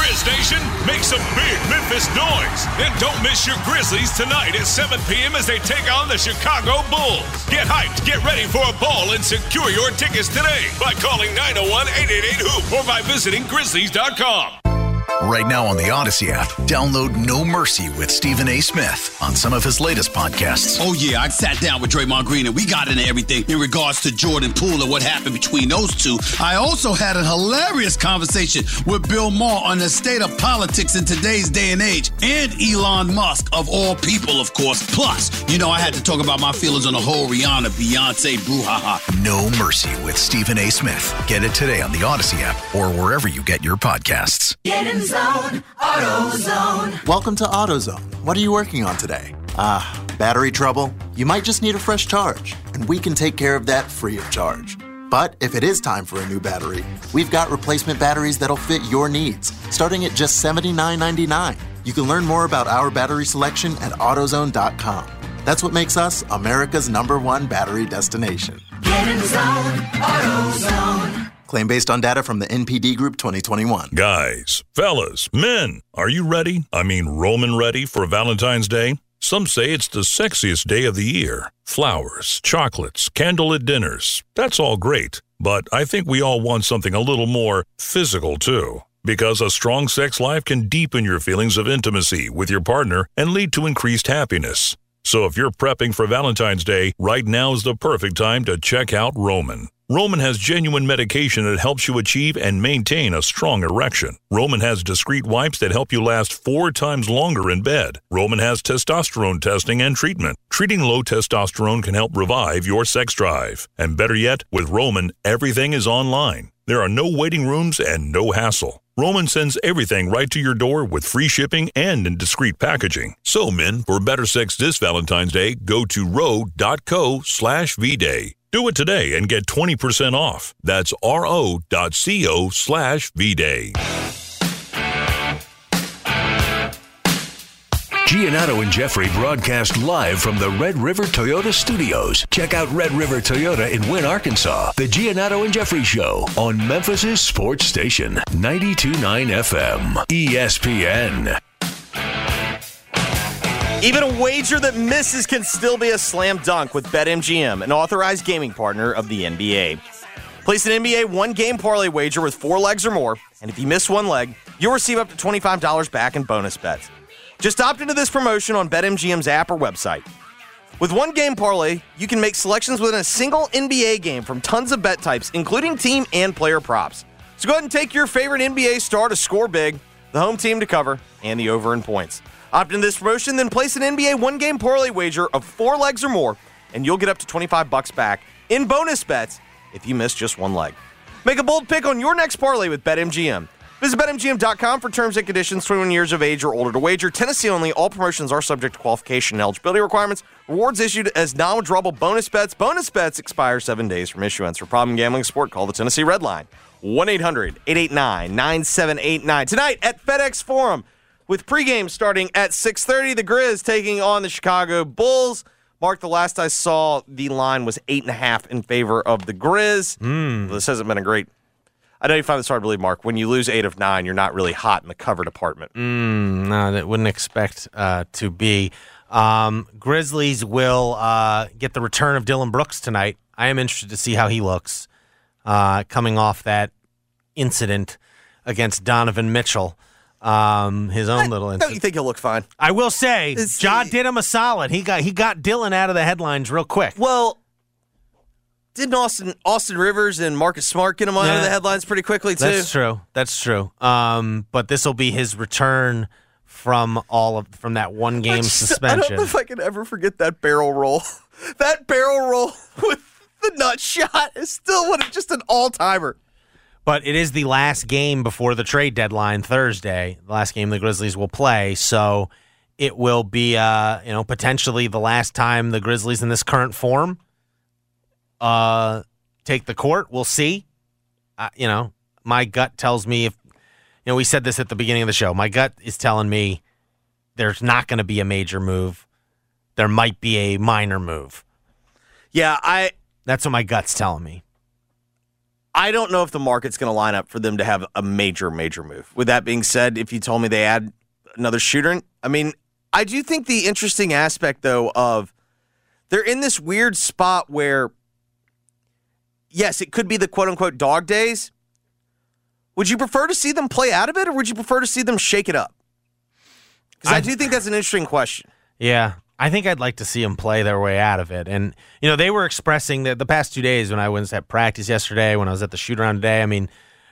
S18: Grizz Nation, make some big Memphis noise. And don't miss your Grizzlies tonight at 7 p.m. as they take on the Chicago Bulls. Get hyped, get ready for a ball, and secure your tickets today by calling 901 888 Hoop or by visiting Grizzlies.com.
S19: Right now on the Audacy app, download No Mercy with Stephen A. Smith on some of his latest podcasts.
S20: Oh, yeah, I sat down with Draymond Green and we got into everything in regards to Jordan Poole and what happened between those two. I also had a hilarious conversation with Bill Maher on the state of politics in today's day and age and Elon Musk, of all people, of course. Plus, you know, I had to talk about my feelings on the whole Rihanna Beyonce brouhaha.
S19: No Mercy with Stephen A. Smith. Get it today on the Audacy app or wherever you get your podcasts.
S21: Get in zone, AutoZone.
S22: Welcome to AutoZone. What are you working on today? Ah, battery trouble? You might just need a fresh charge, and we can take care of that free of charge. But if it is time for a new battery, we've got replacement batteries that'll fit your needs, starting at just $79.99. You can learn more about our battery selection at AutoZone.com. That's what makes us America's number one battery destination.
S21: Get in the zone, AutoZone.
S22: Claim based on data from the NPD Group 2021.
S18: Guys, fellas, men, are you ready? I mean, Roman ready for Valentine's Day? Some say it's the sexiest day of the year. Flowers, chocolates, candlelit dinners. That's all great. But I think we all want something a little more physical, too. Because a strong sex life can deepen your feelings of intimacy with your partner and lead to increased happiness. So if you're prepping for Valentine's Day, right now is the perfect time to check out Roman. Roman has genuine medication that helps you achieve and maintain a strong erection. Roman has discreet wipes that help you last four times longer in bed. Roman has testosterone testing and treatment. Treating low testosterone can help revive your sex drive. And better yet, with Roman, everything is online. There are no waiting rooms and no hassle. Roman sends everything right to your door with free shipping and in discreet packaging. So, men, for better sex this Valentine's Day, go to ro.co slash VDay. Do it today and get 20% off. That's ro.co slash VDay.
S6: Giannotto and Jeffrey broadcast live from the Red River Toyota studios. Check out Red River Toyota in Wynne, Arkansas. The Giannotto and Jeffrey Show on Memphis' sports station, 92.9 FM, ESPN.
S2: Even a wager that misses can still be a slam dunk with BetMGM, an authorized gaming partner of the NBA. Place an NBA one game parlay wager with four legs or more, and if you miss one leg, you'll receive up to $25 back in bonus bets. Just opt into this promotion on BetMGM's app or website. With one game parlay, you can make selections within a single NBA game from tons of bet types, including team and player props. So go ahead and take your favorite NBA star to score big, the home team to cover, and the over in points. Opt into this promotion, then place an NBA one game parlay wager of four legs or more, and you'll get up to 25 bucks back in bonus bets if you miss just one leg. Make a bold pick on your next parlay with BetMGM. Visit BetMGM.com for terms and conditions, 21 years of age or older to wager. Tennessee only. All promotions are subject to qualification and eligibility requirements. Rewards issued as non-withdrawable bonus bets. Bonus bets expire seven days from issuance. For problem gambling support, call the Tennessee Red Line. 1-800-889-9789. Tonight at FedEx Forum with pregame starting at 6.30. The Grizz taking on the Chicago Bulls. Mark, the last I saw, the line was 8.5 in favor of the Grizz.
S3: Mm.
S2: This hasn't been a great I know you find this hard to believe, Mark. When you lose eight of nine, you're not really hot in the cover department.
S3: Mm, no, that wouldn't expect uh, to be. Um, Grizzlies will uh, get the return of Dillon Brooks tonight. I am interested to see how he looks uh, coming off that incident against Donovan Mitchell. Um, his own little incident.
S2: Don't you think he'll look fine?
S3: I will say, Ja did him a solid. He got he got Dillon out of the headlines real quick.
S2: Well, didn't Austin Austin Rivers and Marcus Smart get him out
S3: Yeah.
S2: of the headlines pretty quickly too?
S3: That's true. That's true. Um, but this will be his return from all of from that one
S2: I
S3: game
S2: just- I
S3: suspension.
S2: don't know if I can ever forget that barrel roll. that barrel roll with the nut shot is still one of just an all timer.
S3: But it is the last game before the trade deadline Thursday. The last game the Grizzlies will play, so it will be, uh, you know, potentially the last time the Grizzlies in this current form uh, take the court. We'll see. Uh, you know, my gut tells me if you know we said this at the beginning of the show. My gut is telling me there's not going to be a major move. There might be a minor move.
S2: Yeah, I
S3: That's what my gut's telling me.
S2: I don't know if the market's going to line up for them to have a major, major move. With that being said, if you told me they add another shooter, I mean, I do think the interesting aspect, though, of they're in this weird spot where, yes, it could be the quote unquote dog days. Would you prefer to see them play out of it, or would you prefer to see them shake it up? Because I,
S3: I-
S2: do think that's an interesting question.
S3: Yeah, I think I'd like to see them play their way out of it. And you know, they were expressing that the past two days when I was at practice yesterday, when I was at the shoot around today. I mean,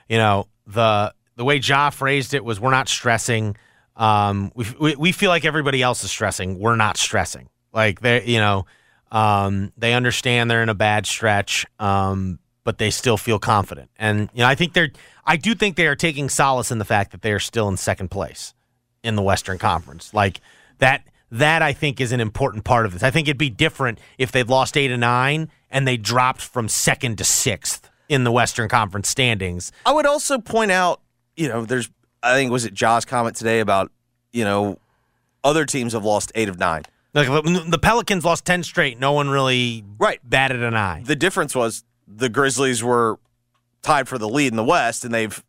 S3: you know, the the way Ja phrased it was, "We're not stressing. Um, we, we we feel like everybody else is stressing. We're not stressing. Like they, you know, um, they understand they're in a bad stretch, um, but they still feel confident. And you know, I think they're, I do think they are taking solace in the fact that they are still in second place in the Western Conference. Like that that I think is an important part of this. I think it'd be different if they'd lost eight to nine and they dropped from second to sixth. in the Western Conference standings.
S2: I would also point out, you know, there's I think was it Josh's comment today about you know other teams have lost eight of nine.
S3: Like the the Pelicans lost ten straight. No one really
S2: right
S3: batted an eye.
S2: The difference was the Grizzlies were tied for the lead in the West, and they've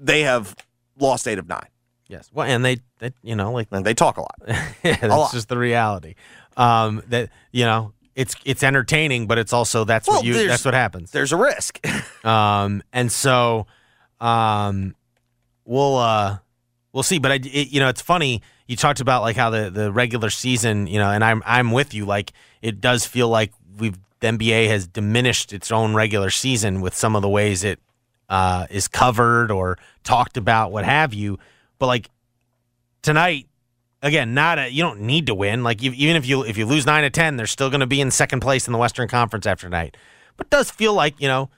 S2: they have lost eight of nine.
S3: Yes. Well, and they, they you know, like
S2: and they talk a lot.
S3: yeah, that's
S2: lot.
S3: just the reality. Um, that you know, it's it's entertaining, but it's also that's
S2: Well,
S3: what you that's what happens.
S2: There's a risk.
S3: Um, and so, um, we'll uh, we'll see. But I, it, you know, it's funny. You talked about like how the the regular season, you know, and I'm I'm with you. Like it does feel like we've the NBA has diminished its own regular season with some of the ways it uh, is covered or talked about, what have you. But like tonight, again, not a you don't need to win. Like even if you if you lose nine to ten, they're still going to be in second place in the Western Conference after tonight. But does feel like you know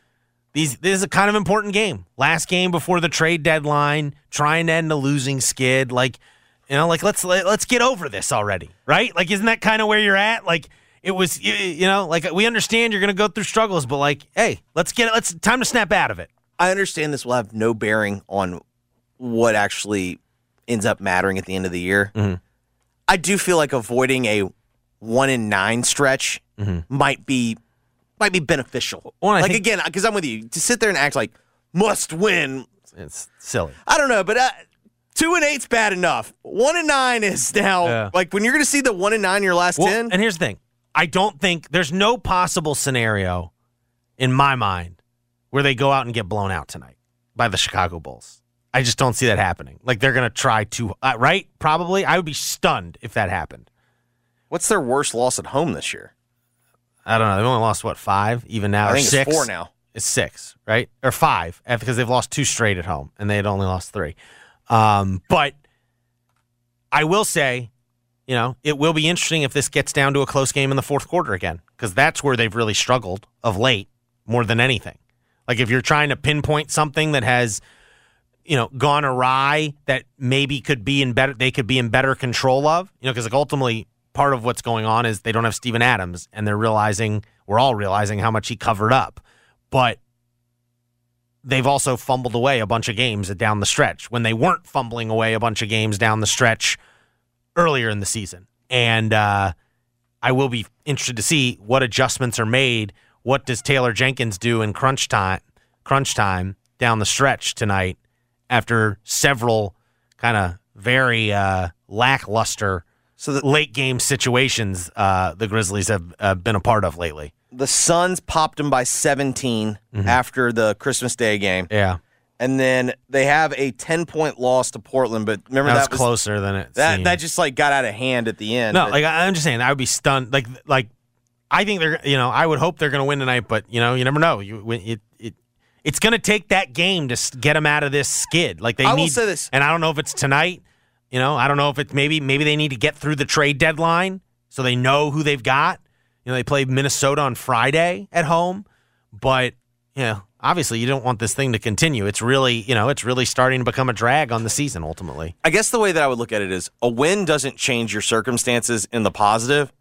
S3: these this is a kind of important game. Last game before the trade deadline, trying to end a losing skid. Like you know, like let's let, let's get over this already, right? Like isn't that kind of where you're at? Like it was you, you know like we understand you're going to go through struggles, but like hey, let's get it. Let's time to snap out of it.
S2: I understand this will have no bearing on what actually ends up mattering at the end of the year.
S3: Mm-hmm.
S2: I do feel like avoiding a one in nine stretch might be might be beneficial.
S3: Well,
S2: like
S3: think-
S2: again, because I'm with you to sit there and act like must win.
S3: It's silly.
S2: I don't know, but uh, two and eight's bad enough. One and nine is now
S3: Yeah.
S2: like when you're going to see the one and nine in your last
S3: Well,
S2: ten.
S3: And here's the thing: I don't think there's no possible scenario in my mind where they go out and get blown out tonight by the Chicago Bulls. I just don't see that happening. Like they're going to try to, uh, right? Probably. I would be stunned if that happened.
S2: What's their worst loss at home this year?
S3: I don't know. They've only lost what five, even now.
S2: I
S3: or
S2: think it's
S3: six?
S2: four now.
S3: It's six, right? Or five because they've lost two straight at home and they had only lost three. Um, but I will say, you know, it will be interesting if this gets down to a close game in the fourth quarter again because that's where they've really struggled of late more than anything. Like if you're trying to pinpoint something that has, you know, gone awry that maybe could be in better, they could be in better control of, you know, because like ultimately part of what's going on is they don't have Steven Adams and they're realizing, we're all realizing how much he covered up. But they've also fumbled away a bunch of games down the stretch when they weren't fumbling away a bunch of games down the stretch earlier in the season. And uh, I will be interested to see what adjustments are made. What does Taylor Jenkins do in crunch time? Crunch time down the stretch tonight after several kind of very uh, lackluster
S2: so the,
S3: late game situations uh, the Grizzlies have uh, been a part of lately.
S2: The Suns popped them by 17 after the Christmas Day game.
S3: Mm-hmm. Yeah.
S2: And then they have a 10 point loss to Portland, but remember
S3: that,
S2: that,
S3: was closer than it
S2: that
S3: seemed.
S2: that just like got out of hand at the end.
S3: No,
S2: But-
S3: like I- I'm just saying, I would be stunned. Like, like I think they're, you know, I would hope they're going to win tonight, but you know, you never know. You, it, it, it's going to take that game to get them out of this skid. Like they
S2: I will
S3: need.
S2: say this.
S3: and I don't know if it's tonight. You know, I don't know if it's maybe maybe they need to get through the trade deadline so they know who they've got. You know, they play Minnesota on Friday at home, but you know, obviously you don't want this thing to continue. It's really, you know, it's really starting to become a drag on the season ultimately.
S2: I guess the way that I would look at it is a win doesn't change your circumstances in the positive,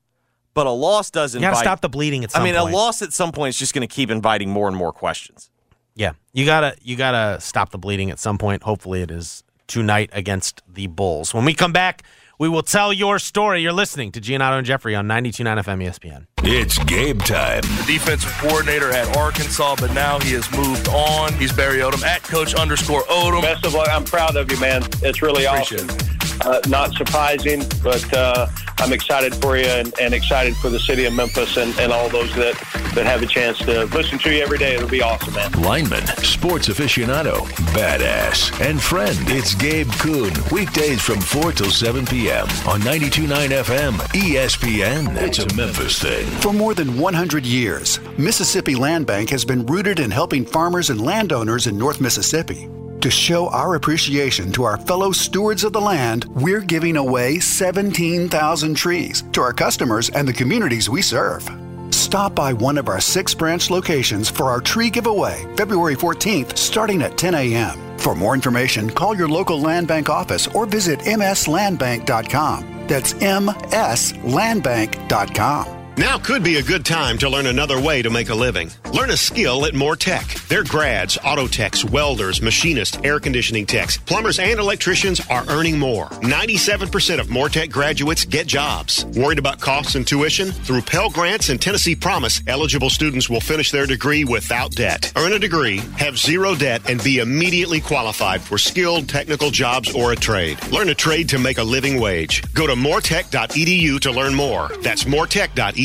S2: but a loss does
S3: You got to
S2: invite.
S3: stop the bleeding at some
S2: I mean,
S3: point.
S2: a loss at some point is just going to keep inviting more and more questions.
S3: Yeah, you gotta you gotta stop the bleeding at some point. Hopefully, it is tonight against the Bulls. When we come back, we will tell your story. You're listening to Giannotto and Jeffrey on 92.9 FM ESPN.
S6: It's Gabe time.
S23: the defensive coordinator at Arkansas, but now he has moved on. He's Barry Odom at Coach underscore Odom.
S24: Best of luck. I'm proud of you, man. It's really
S23: Appreciate
S24: awesome. Uh, not surprising, but uh, I'm excited for you and, and excited for the city of Memphis and, and all those that, that have a chance to listen to you every day. It'll be awesome, man.
S6: Lineman, sports aficionado, badass, and friend. It's Gabe Kuhn. Weekdays from 4 till 7 p.m. on 92.9 FM ESPN. It's a Memphis thing.
S25: For more than 100 years, Mississippi Land Bank has been rooted in helping farmers and landowners in North Mississippi. To show our appreciation to our fellow stewards of the land, we're giving away 17,000 trees to our customers and the communities we serve. Stop by one of our six branch locations for our tree giveaway February 14th starting at 10 a.m. For more information, call your local land bank office or visit mslandbank.com. That's mslandbank.com.
S26: Now could be a good time to learn another way to make a living.
S27: Learn a skill at Moore Tech. Their grads, auto techs, welders, machinists, air conditioning techs, plumbers, and electricians are earning more. 97% of Moore Tech graduates get jobs. Worried about costs and tuition? Through Pell Grants and Tennessee Promise, eligible students will finish their degree without debt. Earn a degree, have zero debt, and be immediately qualified for skilled technical jobs or a trade. Learn a trade to make a living wage. Go to mooretech.edu to learn more. That's mooretech.edu.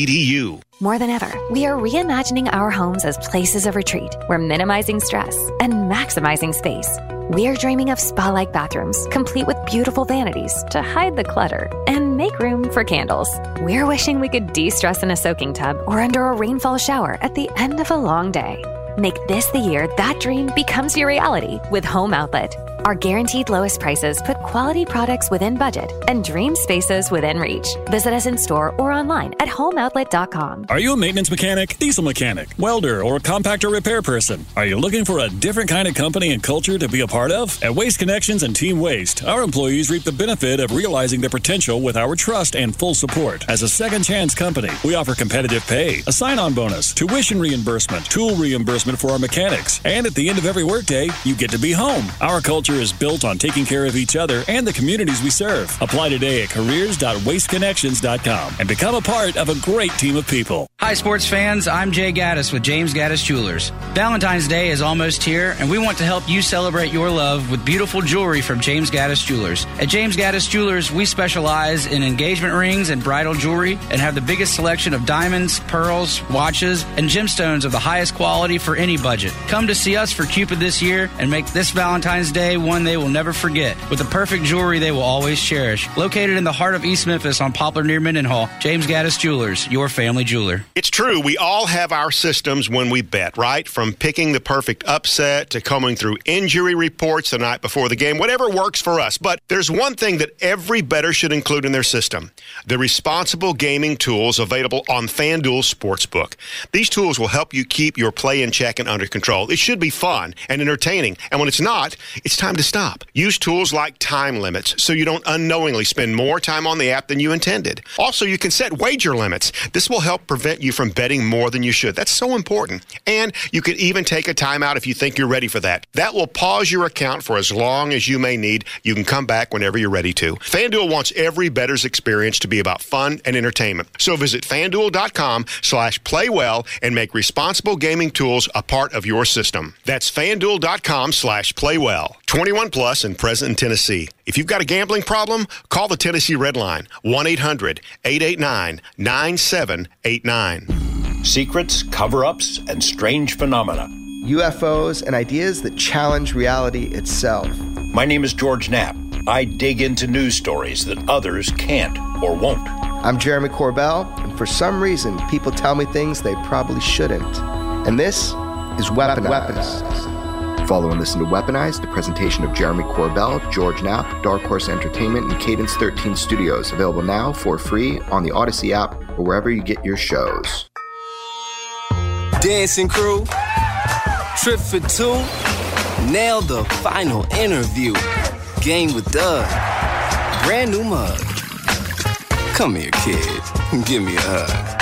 S26: More than ever, we are reimagining our homes as places of retreat. We're minimizing stress and maximizing space. We are dreaming of spa like bathrooms, complete with beautiful vanities to hide the clutter and make room for candles. We're wishing we could de stress in a soaking tub or under a rainfall shower at the end of a long day. Make this the year that dream becomes your reality with Home Outlet. Our guaranteed lowest prices put quality products within budget and dream spaces within reach. Visit us in store or online at homeoutlet.com.
S28: Are you a maintenance mechanic, diesel mechanic, welder, or compactor repair person? Are you looking for a different kind of company and culture to be a part of? At Waste Connections and Team Waste, our employees reap the benefit of realizing their potential with our trust and full support. As a second chance company, we offer competitive pay, a sign on bonus, tuition reimbursement, tool reimbursement for our mechanics, and at the end of every workday, you get to be home. Our culture is built on taking care of each other and the communities we serve. Apply today at careers.wasteconnections.com and become a part of a great team of people.
S29: Hi, sports fans. I'm Jay Gaddis with James Gaddis Jewelers. Valentine's Day is almost here, and we want to help you celebrate your love with beautiful jewelry from James Gaddis Jewelers. At James Gaddis Jewelers, we specialize in engagement rings and bridal jewelry and have the biggest selection of diamonds, pearls, watches, and gemstones of the highest quality for any budget. Come to see us for Cupid this year and make this Valentine's Day one they will never forget with the perfect jewelry they will always cherish. Located in the heart of East Memphis on Poplar near Mendenhall, James Gaddis Jewelers, your family jeweler.
S27: It's true, we all have our systems when we bet, right? From picking the perfect upset to combing through injury reports the night before the game, whatever works for us. But there's one thing that every better should include in their system the responsible gaming tools available on FanDuel Sportsbook. These tools will help you keep your play in check and under control. It should be fun and entertaining. And when it's not, it's time to stop. Use tools like time limits so you don't unknowingly spend more time on the app than you intended. Also, you can set wager limits. This will help prevent you from betting more than you should. That's so important. And you can even take a timeout if you think you're ready for that. That will pause your account for as long as you may need. You can come back whenever you're ready to. FanDuel wants every bettor's experience to be about fun and entertainment. So visit fanduel.com slash play well and make responsible gaming tools a part of your system. That's fanduel.com slash play well. 21 plus and present in Tennessee. If you've got a gambling problem, call the Tennessee Red Line 1 800 889 9789.
S30: Secrets, cover ups, and strange phenomena.
S31: UFOs and ideas that challenge reality itself.
S30: My name is George Knapp. I dig into news stories that others can't or won't.
S31: I'm Jeremy Corbell, and for some reason, people tell me things they probably shouldn't. And this is Weaponized. Weaponized. Follow and listen to Weaponized, the presentation of Jeremy Corbell, George Knapp, Dark Horse Entertainment, and Cadence 13 Studios. Available now for free on the Audacy app or wherever you get your shows.
S32: Dancing crew, trip for two, nailed the final interview. Game with Doug, brand new mug. Come here, kid, give me a hug.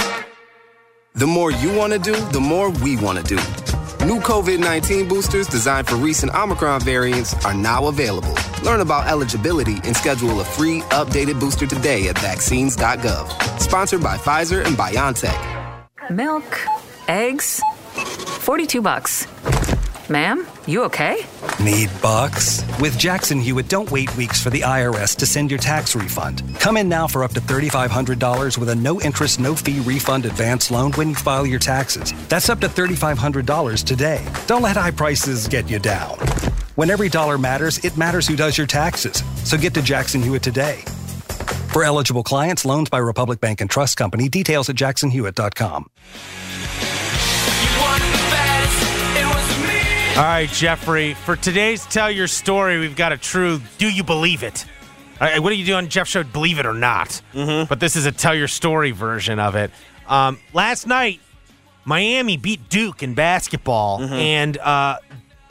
S32: The more you want to do, the more we want to do. New COVID 19 boosters designed for recent Omicron variants are now available. Learn about eligibility and schedule a free updated booster today at vaccines.gov. Sponsored by Pfizer and BioNTech.
S33: Milk, eggs, 42 bucks. Ma'am, you okay?
S34: Need bucks? With Jackson Hewitt, don't wait weeks for the IRS to send your tax refund. Come in now for up to $3,500 with a no interest, no fee refund advance loan when you file your taxes. That's up to $3,500 today. Don't let high prices get you down. When every dollar matters, it matters who does your taxes. So get to Jackson Hewitt today. For eligible clients, loans by Republic Bank and Trust Company. Details at jacksonhewitt.com.
S3: All right, Jeffrey. For today's Tell Your Story, we've got a true Do You Believe It? Right, what do you do on Jeff Show? Believe it or not. Mm-hmm. But this is a Tell Your Story version of it. Um, last night, Miami beat Duke in basketball,
S2: Mm-hmm.
S3: and uh,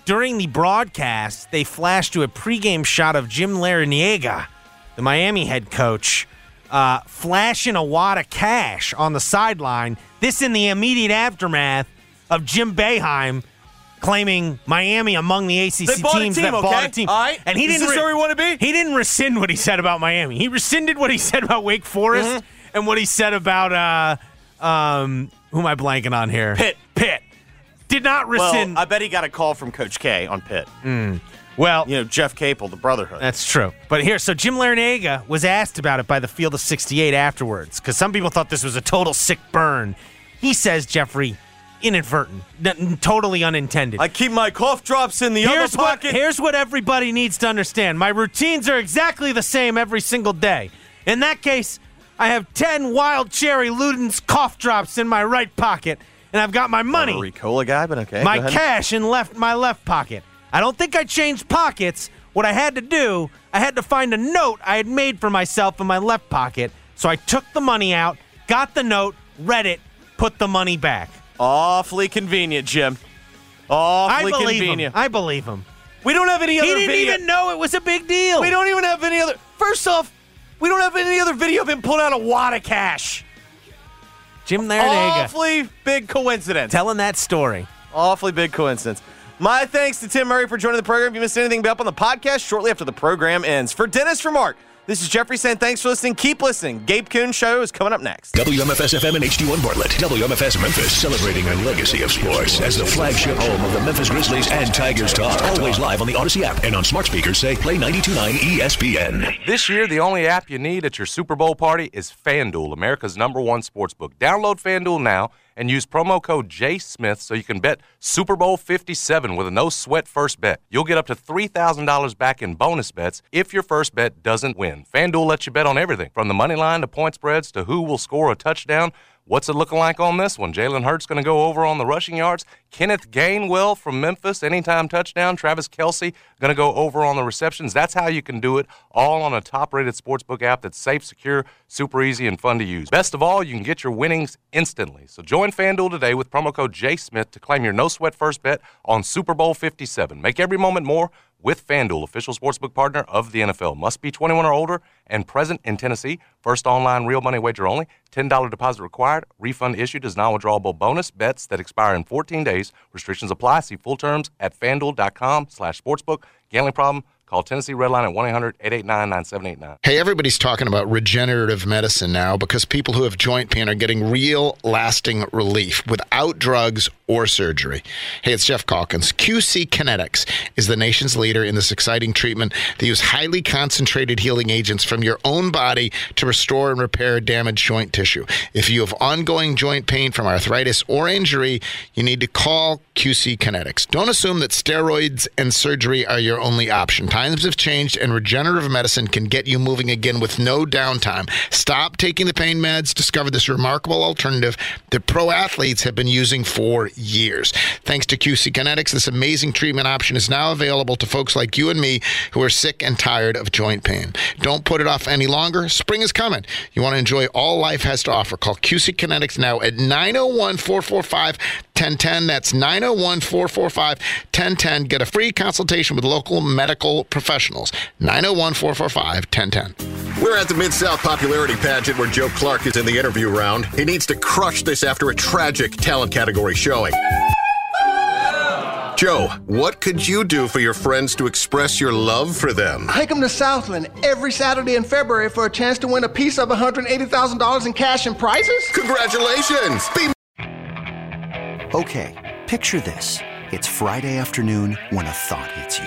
S3: during the broadcast, they flashed to a pregame shot of Jim Larrañaga, the Miami head coach, uh, flashing a wad of cash on the sideline. This in the immediate aftermath of Jim Boeheim claiming Miami among the ACC
S2: They bought a
S3: teams
S2: team,
S3: that bought a team.
S2: All right.
S3: And he
S2: Is
S3: didn't
S2: this where we wanna be?
S3: He didn't rescind what he said about Miami. He rescinded what he said about Wake Forest
S2: Mhm.
S3: and what he said about uh um who am I blanking on here?
S2: Pitt.
S3: Pitt. Did not rescind
S2: Well, I bet he got a call from Coach K on Pitt.
S3: Mm. Well,
S2: you know Jeff Capel, the Brotherhood.
S3: That's true. But here, so Jim Larrañaga was asked about it by the Field of 68 afterwards because some people thought this was a total sick burn. He says, Jeffrey, inadvertent, totally unintended.
S2: I keep my cough drops in the
S3: here's
S2: other
S3: what,
S2: pocket.
S3: Here's what everybody needs to understand. My routines are exactly the same every single day. In that case, I have 10 wild cherry Luden's cough drops in my right pocket, and I've got my money
S2: Not a Ricola guy, but okay.
S3: my cash in left my left pocket. I don't think I changed pockets. What I had to do, I had to find a note I had made for myself in my left pocket. So I took the money out, got the note, read it, put the money back.
S2: Awfully convenient, Jim.
S3: I
S2: Awfully
S3: believe
S2: convenient.
S3: him. I believe him.
S2: We don't have any
S3: He
S2: other He
S3: didn't
S2: video.
S3: even know it was a big deal.
S2: We don't even have any other. First off, we don't have any other video of him pulling out a wad of cash.
S3: Jim Larrañaga
S2: Awfully big coincidence.
S3: telling that story.
S2: Awfully big coincidence. My thanks to Tim Murray for joining the program. If you missed anything, be up on the podcast shortly after the program ends. For Dennis, for Mark, this is Jeffrey saying thanks for listening. Keep listening. Gabe Kuhn Show is coming up next.
S6: WMFS FM and HD1 Bartlett. WMFS Memphis celebrating a legacy of sports as the flagship home of the Memphis Grizzlies and Tigers talk. Always live on the Audacy app and on smart speakers say play 92.9 ESPN.
S35: This year, the only app you need at your Super Bowl party is FanDuel, America's number one sports book. Download FanDuel now and use promo code JSmith so you can bet Super Bowl 57 with a no sweat first bet. You'll get up to $3,000 back in bonus bets if your first bet doesn't win. FanDuel lets you bet on everything from the money line to point spreads to who will score a touchdown. What's it looking like on this one? Jalen Hurts going to go over on the rushing yards. Kenneth Gainwell from Memphis, anytime touchdown. Travis Kelce going to go over on the receptions. That's how you can do it, all on a top rated sportsbook app that's safe, secure, super easy, and fun to use. Best of all, you can get your winnings instantly. So join FanDuel today with promo code JSmith to claim your no sweat first bet on Super Bowl 57. Make every moment more with FanDuel, official sportsbook partner of the NFL. Must be 21 or older and present in Tennessee. First online real money wager only. $10 deposit required. Refund issued as non-withdrawable bonus bets that expire in 14 days. Restrictions apply. See full terms at fanduel.com slash sportsbook. Gambling problem? Call Tennessee Redline at 1-800-889-9789.
S36: Hey, everybody's talking about regenerative medicine now because people who have joint pain are getting real lasting relief without drugs or surgery. Hey, it's Jeff Calkins. QC Kinetics is the nation's leader in this exciting treatment. They use highly concentrated healing agents from your own body to restore and repair damaged joint tissue. If you have ongoing joint pain from arthritis or injury, you need to call QC Kinetics. Don't assume that steroids and surgery are your only option. Times have changed, and regenerative medicine can get you moving again with no downtime. Stop taking the pain meds. Discover this remarkable alternative that pro athletes have been using for years. Thanks to QC Kinetics, this amazing treatment option is now available to folks like you and me who are sick and tired of joint pain. Don't put it off any longer. Spring is coming. You want to enjoy all life has to offer. Call QC Kinetics now at 901 445 1010. That's 901 445 1010. Get a free consultation with local medical professionals. 901 445 1010.
S37: We're at the Mid South Popularity Pageant where Joe Clark is in the interview round. He needs to crush this after a tragic talent category showing. Joe, what could you do for your friends to express your love for them?
S31: Take them to Southland every Saturday in February for a chance to win a piece of $180,000 in cash and prizes?
S37: Congratulations! Be-
S5: Okay, picture this. It's Friday afternoon when a thought hits you.